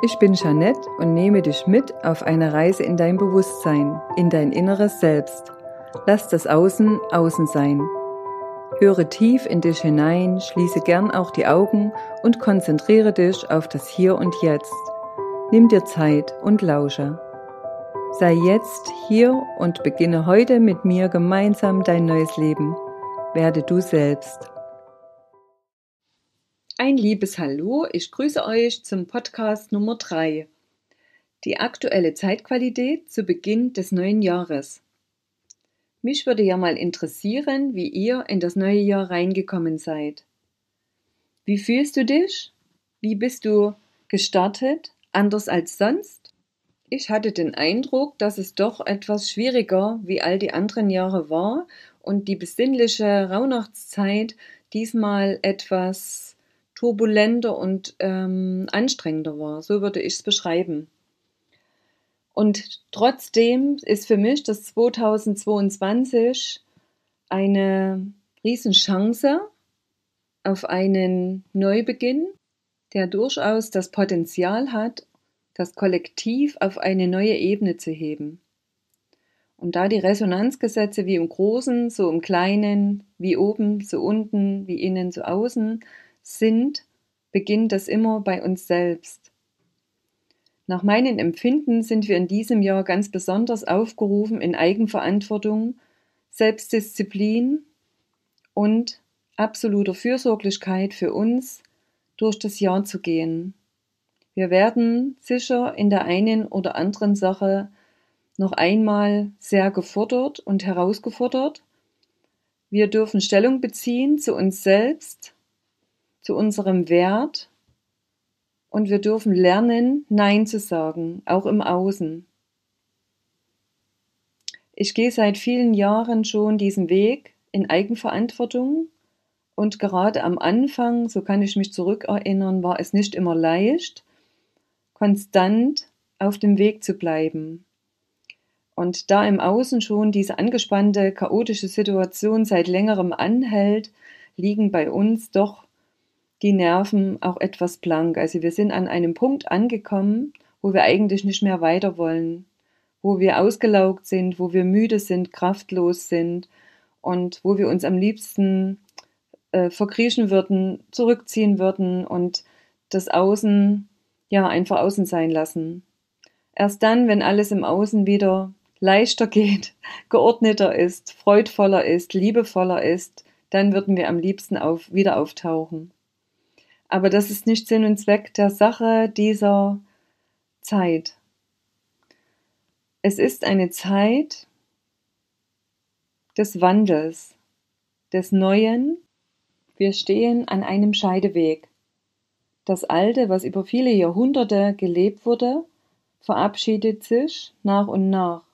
Ich bin Jeanette und nehme dich mit auf eine Reise in dein Bewusstsein, in dein inneres Selbst. Lass das Außen außen sein. Höre tief in dich hinein, schließe gern auch die Augen und konzentriere dich auf das Hier und Jetzt. Nimm dir Zeit und lausche. Sei jetzt hier und beginne heute mit mir gemeinsam dein neues Leben. Werde du selbst. Ein liebes Hallo, ich grüße euch zum Podcast Nummer 3. Die aktuelle Zeitqualität zu Beginn des neuen Jahres. Mich würde ja mal interessieren, wie ihr in das neue Jahr reingekommen seid. Wie fühlst du dich? Wie bist du gestartet? Anders als sonst? Ich hatte den Eindruck, dass es doch etwas schwieriger wie all die anderen Jahre war und die besinnliche Rauhnachtszeit diesmal etwas turbulenter und ähm, anstrengender war. So würde ich es beschreiben. Und trotzdem ist für mich das 2022 eine Riesenchance auf einen Neubeginn, der durchaus das Potenzial hat, das Kollektiv auf eine neue Ebene zu heben. Und da die Resonanzgesetze wie im Großen, so im Kleinen, wie oben, so unten, wie innen, so außen, sind, beginnt das immer bei uns selbst. Nach meinen Empfinden sind wir in diesem Jahr ganz besonders aufgerufen, in Eigenverantwortung, Selbstdisziplin und absoluter Fürsorglichkeit für uns durch das Jahr zu gehen. Wir werden sicher in der einen oder anderen Sache noch einmal sehr gefordert und herausgefordert. Wir dürfen Stellung beziehen zu uns selbst, zu unserem Wert und wir dürfen lernen, Nein zu sagen, auch im Außen. Ich gehe seit vielen Jahren schon diesen Weg in Eigenverantwortung und gerade am Anfang, so kann ich mich zurückerinnern, war es nicht immer leicht, konstant auf dem Weg zu bleiben. Und da im Außen schon diese angespannte, chaotische Situation seit längerem anhält, liegen bei uns doch die Nerven auch etwas blank. Also wir sind an einem Punkt angekommen, wo wir eigentlich nicht mehr weiter wollen, wo wir ausgelaugt sind, wo wir müde sind, kraftlos sind und wo wir uns am liebsten äh, verkriechen würden, zurückziehen würden und das Außen ja einfach außen sein lassen. Erst dann, wenn alles im Außen wieder leichter geht, geordneter ist, freudvoller ist, liebevoller ist, dann würden wir am liebsten auf, wieder auftauchen. Aber das ist nicht Sinn und Zweck der Sache dieser Zeit. Es ist eine Zeit des Wandels, des Neuen. Wir stehen an einem Scheideweg. Das Alte, was über viele Jahrhunderte gelebt wurde, verabschiedet sich nach und nach.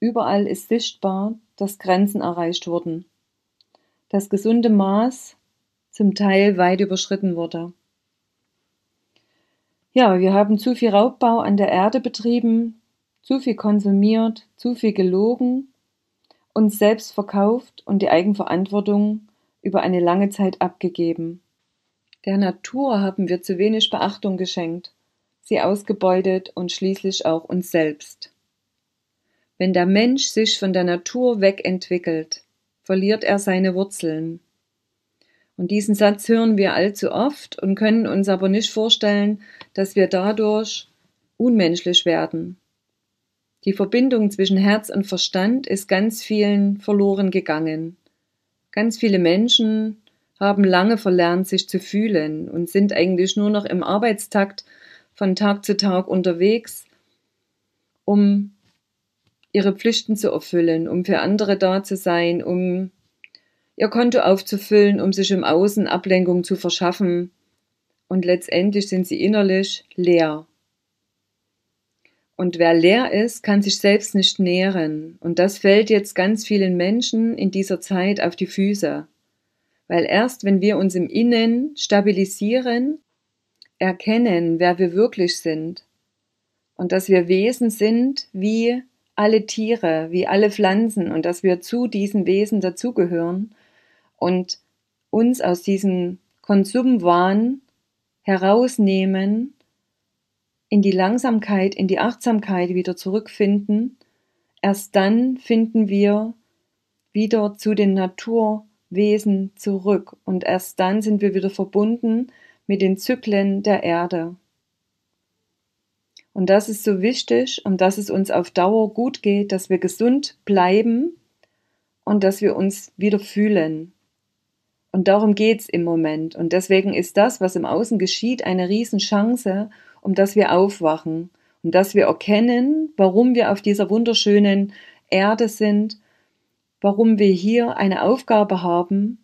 Überall ist sichtbar, dass Grenzen erreicht wurden. Das gesunde Maß zum Teil weit überschritten wurde. Ja, wir haben zu viel Raubbau an der Erde betrieben, zu viel konsumiert, zu viel gelogen, uns selbst verkauft und die Eigenverantwortung über eine lange Zeit abgegeben. Der Natur haben wir zu wenig Beachtung geschenkt, sie ausgebeutet und schließlich auch uns selbst. Wenn der Mensch sich von der Natur wegentwickelt, verliert er seine Wurzeln. Und diesen Satz hören wir allzu oft und können uns aber nicht vorstellen, dass wir dadurch unmenschlich werden. Die Verbindung zwischen Herz und Verstand ist ganz vielen verloren gegangen. Ganz viele Menschen haben lange verlernt, sich zu fühlen und sind eigentlich nur noch im Arbeitstakt von Tag zu Tag unterwegs, um ihre Pflichten zu erfüllen, um für andere da zu sein, um ihr Konto aufzufüllen, um sich im Außen Ablenkung zu verschaffen. Und letztendlich sind sie innerlich leer. Und wer leer ist, kann sich selbst nicht nähren. Und das fällt jetzt ganz vielen Menschen in dieser Zeit auf die Füße. Weil erst wenn wir uns im Innen stabilisieren, erkennen, wer wir wirklich sind und dass wir Wesen sind wie alle Tiere, wie alle Pflanzen und dass wir zu diesen Wesen dazugehören und uns aus diesem Konsumwahn herausnehmen in die Langsamkeit, in die Achtsamkeit wieder zurückfinden, erst dann finden wir wieder zu den Naturwesen zurück und erst dann sind wir wieder verbunden mit den Zyklen der Erde. Und das ist so wichtig, um dass es uns auf Dauer gut geht, dass wir gesund bleiben und dass wir uns wieder fühlen. Und darum geht's im Moment. Und deswegen ist das, was im Außen geschieht, eine Riesenchance, um dass wir aufwachen und dass wir erkennen, warum wir auf dieser wunderschönen Erde sind, warum wir hier eine Aufgabe haben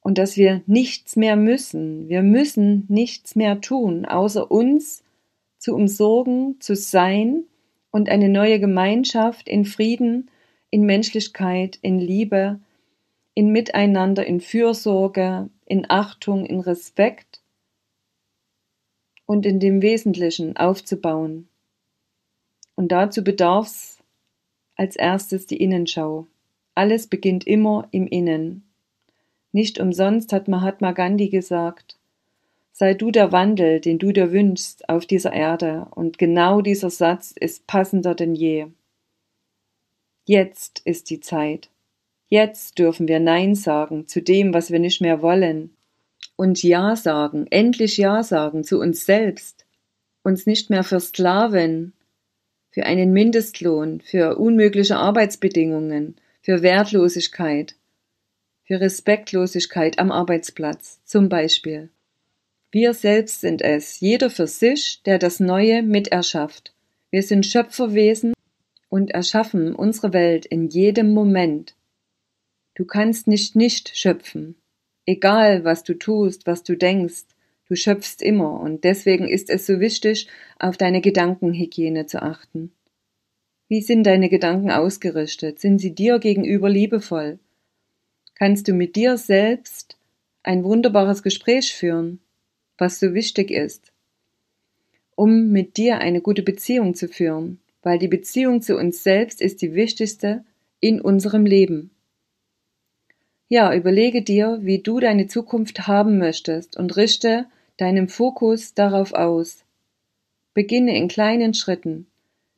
und dass wir nichts mehr müssen. Wir müssen nichts mehr tun, außer uns zu umsorgen, zu sein und eine neue Gemeinschaft in Frieden, in Menschlichkeit, in Liebe, in Miteinander, in Fürsorge, in Achtung, in Respekt und in dem Wesentlichen aufzubauen. Und dazu bedarf es als erstes die Innenschau. Alles beginnt immer im Innen. Nicht umsonst hat Mahatma Gandhi gesagt, sei du der Wandel, den du dir wünschst auf dieser Erde, und genau dieser Satz ist passender denn je. Jetzt ist die Zeit. Jetzt dürfen wir Nein sagen zu dem, was wir nicht mehr wollen, und Ja sagen, endlich Ja sagen zu uns selbst, uns nicht mehr versklaven, für einen Mindestlohn, für unmögliche Arbeitsbedingungen, für Wertlosigkeit, für Respektlosigkeit am Arbeitsplatz zum Beispiel. Wir selbst sind es, jeder für sich, der das Neue miterschafft. Wir sind Schöpferwesen und erschaffen unsere Welt in jedem Moment. Du kannst nicht nicht schöpfen. Egal, was du tust, was du denkst, du schöpfst immer und deswegen ist es so wichtig, auf deine Gedankenhygiene zu achten. Wie sind deine Gedanken ausgerichtet? Sind sie dir gegenüber liebevoll? Kannst du mit dir selbst ein wunderbares Gespräch führen, was so wichtig ist, um mit dir eine gute Beziehung zu führen, weil die Beziehung zu uns selbst ist die wichtigste in unserem Leben. Ja, überlege dir, wie du deine Zukunft haben möchtest und richte deinen Fokus darauf aus. Beginne in kleinen Schritten.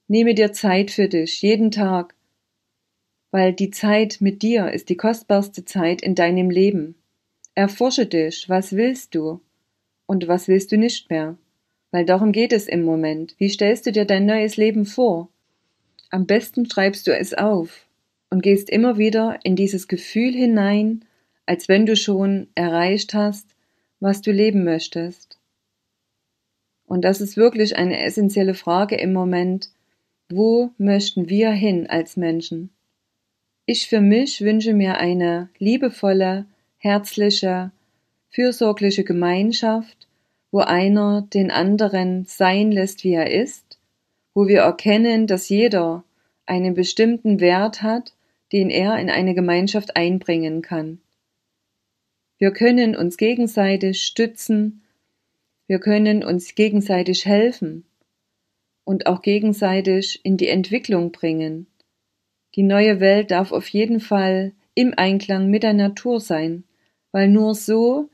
Nehme dir Zeit für dich, jeden Tag, weil die Zeit mit dir ist die kostbarste Zeit in deinem Leben. Erforsche dich, was willst du und was willst du nicht mehr, weil darum geht es im Moment. Wie stellst du dir dein neues Leben vor? Am besten schreibst du es auf und gehst immer wieder in dieses Gefühl hinein, als wenn du schon erreicht hast, was du leben möchtest. Und das ist wirklich eine essentielle Frage im Moment. Wo möchten wir hin als Menschen? Ich für mich wünsche mir eine liebevolle, herzliche, fürsorgliche Gemeinschaft, wo einer den anderen sein lässt, wie er ist, wo wir erkennen, dass jeder einen bestimmten Wert hat den er in eine Gemeinschaft einbringen kann. Wir können uns gegenseitig stützen, wir können uns gegenseitig helfen und auch gegenseitig in die Entwicklung bringen. Die neue Welt darf auf jeden Fall im Einklang mit der Natur sein, weil nur so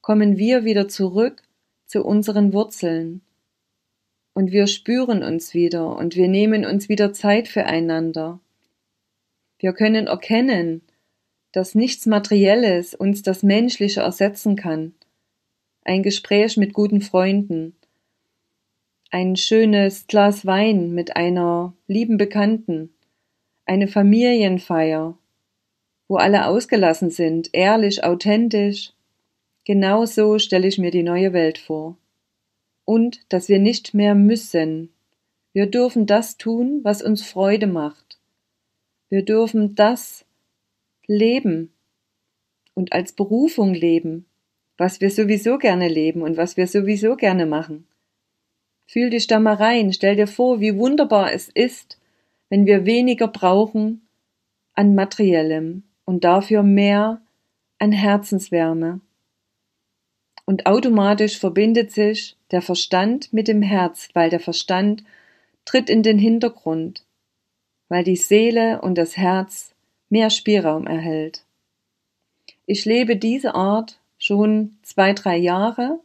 kommen wir wieder zurück zu unseren Wurzeln. Und wir spüren uns wieder und wir nehmen uns wieder Zeit füreinander. Wir können erkennen, dass nichts Materielles uns das Menschliche ersetzen kann. Ein Gespräch mit guten Freunden, ein schönes Glas Wein mit einer lieben Bekannten, eine Familienfeier, wo alle ausgelassen sind, ehrlich, authentisch. Genau so stelle ich mir die neue Welt vor. Und dass wir nicht mehr müssen. Wir dürfen das tun, was uns Freude macht. Wir dürfen das leben und als Berufung leben, was wir sowieso gerne leben und was wir sowieso gerne machen. Fühl dich da mal rein, stell dir vor, wie wunderbar es ist, wenn wir weniger brauchen an materiellem und dafür mehr an Herzenswärme. Und automatisch verbindet sich der Verstand mit dem Herz, weil der Verstand tritt in den Hintergrund weil die Seele und das Herz mehr Spielraum erhält. Ich lebe diese Art schon zwei, drei Jahre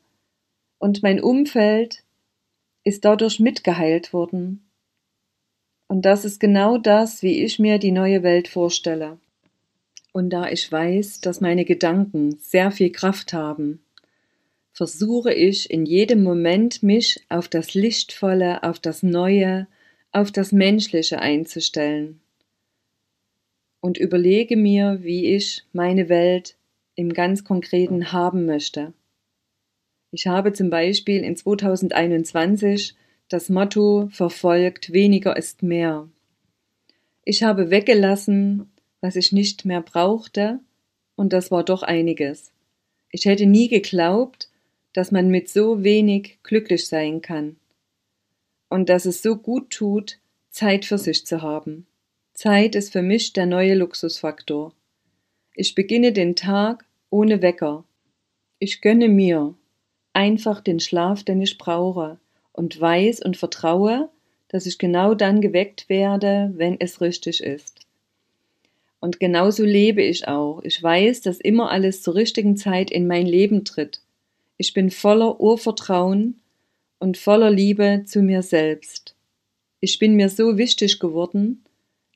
und mein Umfeld ist dadurch mitgeheilt worden. Und das ist genau das, wie ich mir die neue Welt vorstelle. Und da ich weiß, dass meine Gedanken sehr viel Kraft haben, versuche ich in jedem Moment mich auf das Lichtvolle, auf das Neue, auf das Menschliche einzustellen und überlege mir, wie ich meine Welt im ganz Konkreten haben möchte. Ich habe zum Beispiel in 2021 das Motto verfolgt, weniger ist mehr. Ich habe weggelassen, was ich nicht mehr brauchte, und das war doch einiges. Ich hätte nie geglaubt, dass man mit so wenig glücklich sein kann und dass es so gut tut, Zeit für sich zu haben. Zeit ist für mich der neue Luxusfaktor. Ich beginne den Tag ohne Wecker. Ich gönne mir einfach den Schlaf, den ich brauche und weiß und vertraue, dass ich genau dann geweckt werde, wenn es richtig ist. Und genauso lebe ich auch. Ich weiß, dass immer alles zur richtigen Zeit in mein Leben tritt. Ich bin voller Urvertrauen und voller Liebe zu mir selbst. Ich bin mir so wichtig geworden,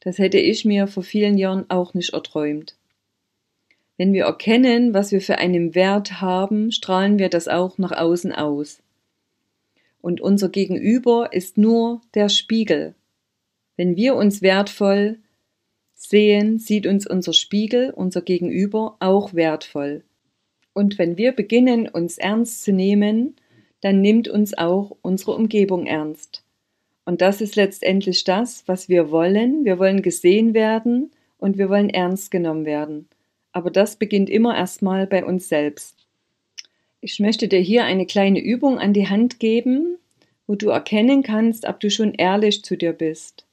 das hätte ich mir vor vielen Jahren auch nicht erträumt. Wenn wir erkennen, was wir für einen Wert haben, strahlen wir das auch nach außen aus. Und unser Gegenüber ist nur der Spiegel. Wenn wir uns wertvoll sehen, sieht uns unser Spiegel, unser Gegenüber auch wertvoll. Und wenn wir beginnen, uns ernst zu nehmen, dann nimmt uns auch unsere Umgebung ernst. Und das ist letztendlich das, was wir wollen. Wir wollen gesehen werden und wir wollen ernst genommen werden. Aber das beginnt immer erstmal bei uns selbst. Ich möchte dir hier eine kleine Übung an die Hand geben, wo du erkennen kannst, ob du schon ehrlich zu dir bist.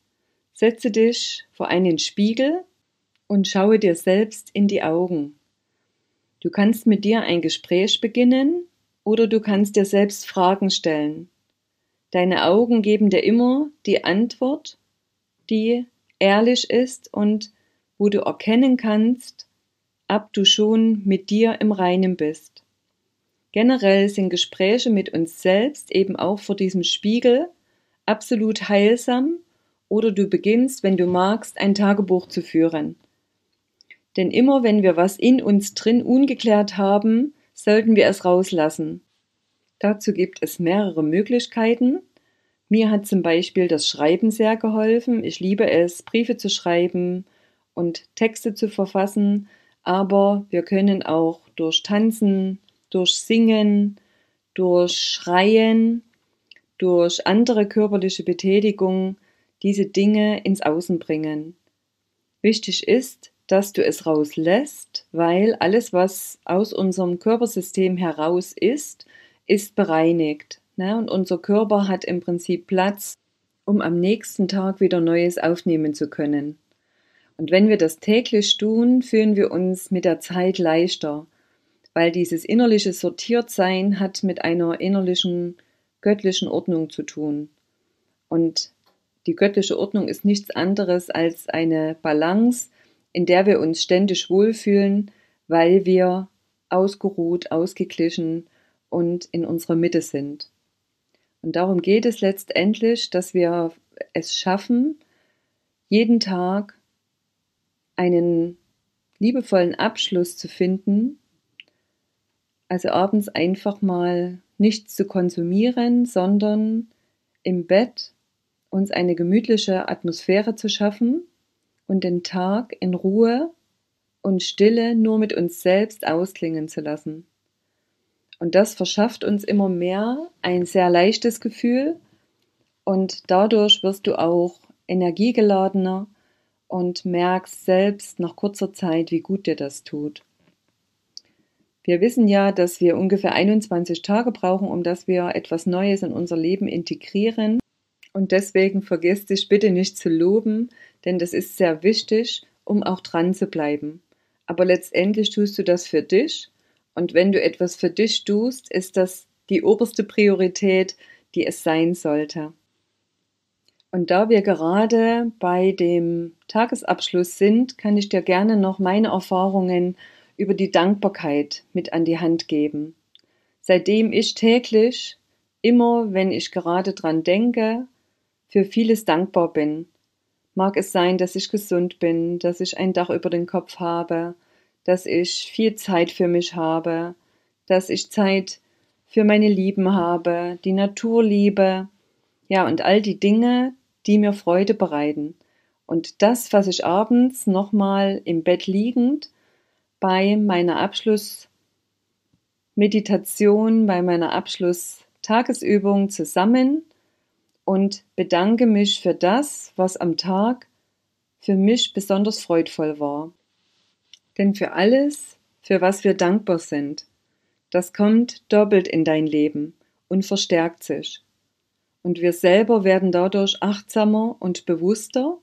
Setze dich vor einen Spiegel und schaue dir selbst in die Augen. Du kannst mit dir ein Gespräch beginnen oder du kannst dir selbst Fragen stellen. Deine Augen geben dir immer die Antwort, die ehrlich ist und wo du erkennen kannst, ob du schon mit dir im Reinen bist. Generell sind Gespräche mit uns selbst eben auch vor diesem Spiegel absolut heilsam oder du beginnst, wenn du magst, ein Tagebuch zu führen. Denn immer wenn wir was in uns drin ungeklärt haben, sollten wir es rauslassen. Dazu gibt es mehrere Möglichkeiten. Mir hat zum Beispiel das Schreiben sehr geholfen. Ich liebe es, Briefe zu schreiben und Texte zu verfassen, aber wir können auch durch Tanzen, durch Singen, durch Schreien, durch andere körperliche Betätigung diese Dinge ins Außen bringen. Wichtig ist, dass du es rauslässt, weil alles, was aus unserem Körpersystem heraus ist, ist bereinigt. Ne? Und unser Körper hat im Prinzip Platz, um am nächsten Tag wieder Neues aufnehmen zu können. Und wenn wir das täglich tun, fühlen wir uns mit der Zeit leichter, weil dieses innerliche Sortiertsein hat mit einer innerlichen göttlichen Ordnung zu tun. Und die göttliche Ordnung ist nichts anderes als eine Balance, in der wir uns ständig wohlfühlen, weil wir ausgeruht, ausgeglichen und in unserer Mitte sind. Und darum geht es letztendlich, dass wir es schaffen, jeden Tag einen liebevollen Abschluss zu finden, also abends einfach mal nichts zu konsumieren, sondern im Bett uns eine gemütliche Atmosphäre zu schaffen und den Tag in Ruhe und Stille nur mit uns selbst ausklingen zu lassen. Und das verschafft uns immer mehr ein sehr leichtes Gefühl und dadurch wirst du auch energiegeladener und merkst selbst nach kurzer Zeit, wie gut dir das tut. Wir wissen ja, dass wir ungefähr 21 Tage brauchen, um dass wir etwas Neues in unser Leben integrieren. Und deswegen vergiss dich bitte nicht zu loben, denn das ist sehr wichtig, um auch dran zu bleiben. Aber letztendlich tust du das für dich und wenn du etwas für dich tust, ist das die oberste Priorität, die es sein sollte. Und da wir gerade bei dem Tagesabschluss sind, kann ich dir gerne noch meine Erfahrungen über die Dankbarkeit mit an die Hand geben. Seitdem ich täglich immer, wenn ich gerade dran denke, für vieles dankbar bin. Mag es sein, dass ich gesund bin, dass ich ein Dach über den Kopf habe, dass ich viel Zeit für mich habe, dass ich Zeit für meine Lieben habe, die Natur liebe, ja, und all die Dinge, die mir Freude bereiten. Und das, was ich abends nochmal im Bett liegend bei meiner Abschlussmeditation, bei meiner Abschlusstagesübung zusammen und bedanke mich für das, was am Tag für mich besonders freudvoll war. Denn für alles, für was wir dankbar sind, das kommt doppelt in dein Leben und verstärkt sich. Und wir selber werden dadurch achtsamer und bewusster.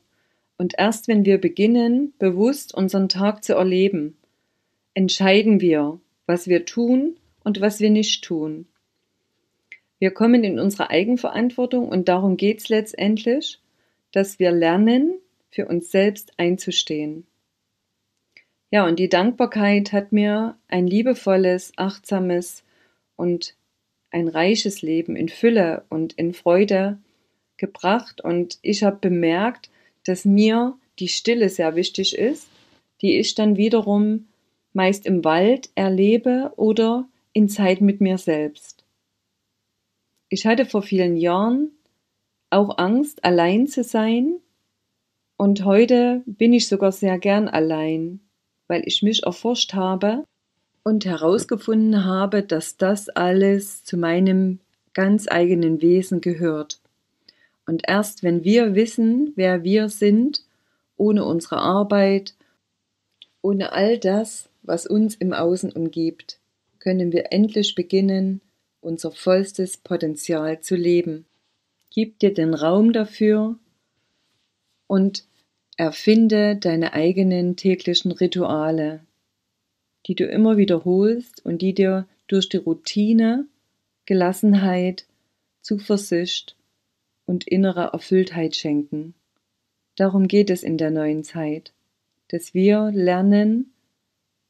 Und erst wenn wir beginnen, bewusst unseren Tag zu erleben, entscheiden wir, was wir tun und was wir nicht tun. Wir kommen in unsere Eigenverantwortung und darum geht es letztendlich, dass wir lernen, für uns selbst einzustehen. Ja, und die Dankbarkeit hat mir ein liebevolles, achtsames und ein reiches Leben in Fülle und in Freude gebracht. Und ich habe bemerkt, dass mir die Stille sehr wichtig ist, die ich dann wiederum meist im Wald erlebe oder in Zeit mit mir selbst. Ich hatte vor vielen Jahren auch Angst, allein zu sein, und heute bin ich sogar sehr gern allein weil ich mich erforscht habe und herausgefunden habe, dass das alles zu meinem ganz eigenen Wesen gehört. Und erst wenn wir wissen, wer wir sind, ohne unsere Arbeit, ohne all das, was uns im Außen umgibt, können wir endlich beginnen, unser vollstes Potenzial zu leben. Gib dir den Raum dafür und Erfinde deine eigenen täglichen Rituale, die du immer wiederholst und die dir durch die Routine Gelassenheit, Zuversicht und innere Erfülltheit schenken. Darum geht es in der neuen Zeit, dass wir lernen,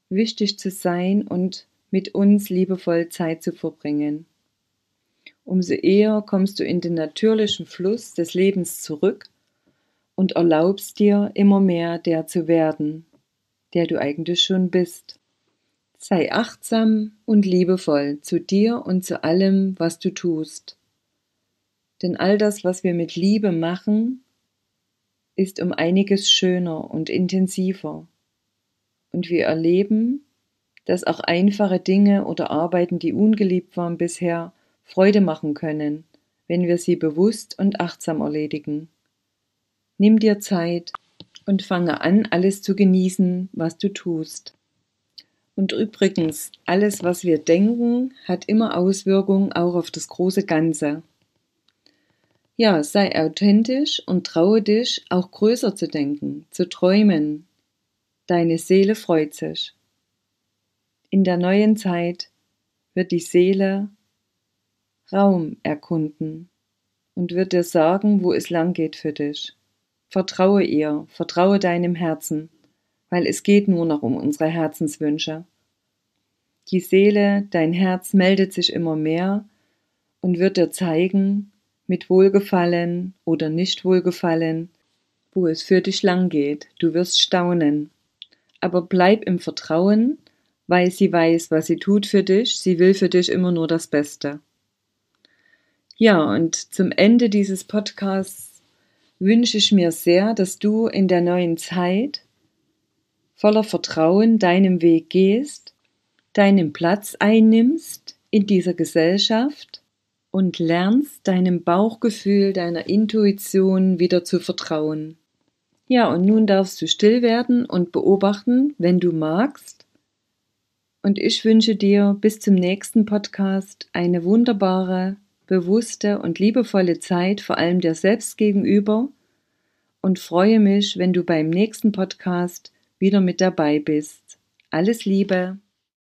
wichtig zu sein und mit uns liebevoll Zeit zu verbringen. Umso eher kommst du in den natürlichen Fluss des Lebens zurück und erlaubst dir immer mehr der zu werden, der du eigentlich schon bist. Sei achtsam und liebevoll zu dir und zu allem, was du tust. Denn all das, was wir mit Liebe machen, ist um einiges schöner und intensiver. Und wir erleben, dass auch einfache Dinge oder Arbeiten, die ungeliebt waren bisher, Freude machen können, wenn wir sie bewusst und achtsam erledigen. Nimm dir Zeit und fange an, alles zu genießen, was du tust. Und übrigens, alles, was wir denken, hat immer Auswirkungen auch auf das große Ganze. Ja, sei authentisch und traue dich, auch größer zu denken, zu träumen. Deine Seele freut sich. In der neuen Zeit wird die Seele Raum erkunden und wird dir sagen, wo es lang geht für dich. Vertraue ihr, vertraue deinem Herzen, weil es geht nur noch um unsere Herzenswünsche. Die Seele, dein Herz meldet sich immer mehr und wird dir zeigen, mit Wohlgefallen oder nicht Wohlgefallen, wo es für dich lang geht. Du wirst staunen. Aber bleib im Vertrauen, weil sie weiß, was sie tut für dich. Sie will für dich immer nur das Beste. Ja, und zum Ende dieses Podcasts wünsche ich mir sehr, dass du in der neuen Zeit voller Vertrauen deinem Weg gehst, deinen Platz einnimmst in dieser Gesellschaft und lernst deinem Bauchgefühl, deiner Intuition wieder zu vertrauen. Ja, und nun darfst du still werden und beobachten, wenn du magst. Und ich wünsche dir bis zum nächsten Podcast eine wunderbare bewusste und liebevolle Zeit, vor allem dir selbst gegenüber, und freue mich, wenn du beim nächsten Podcast wieder mit dabei bist. Alles Liebe!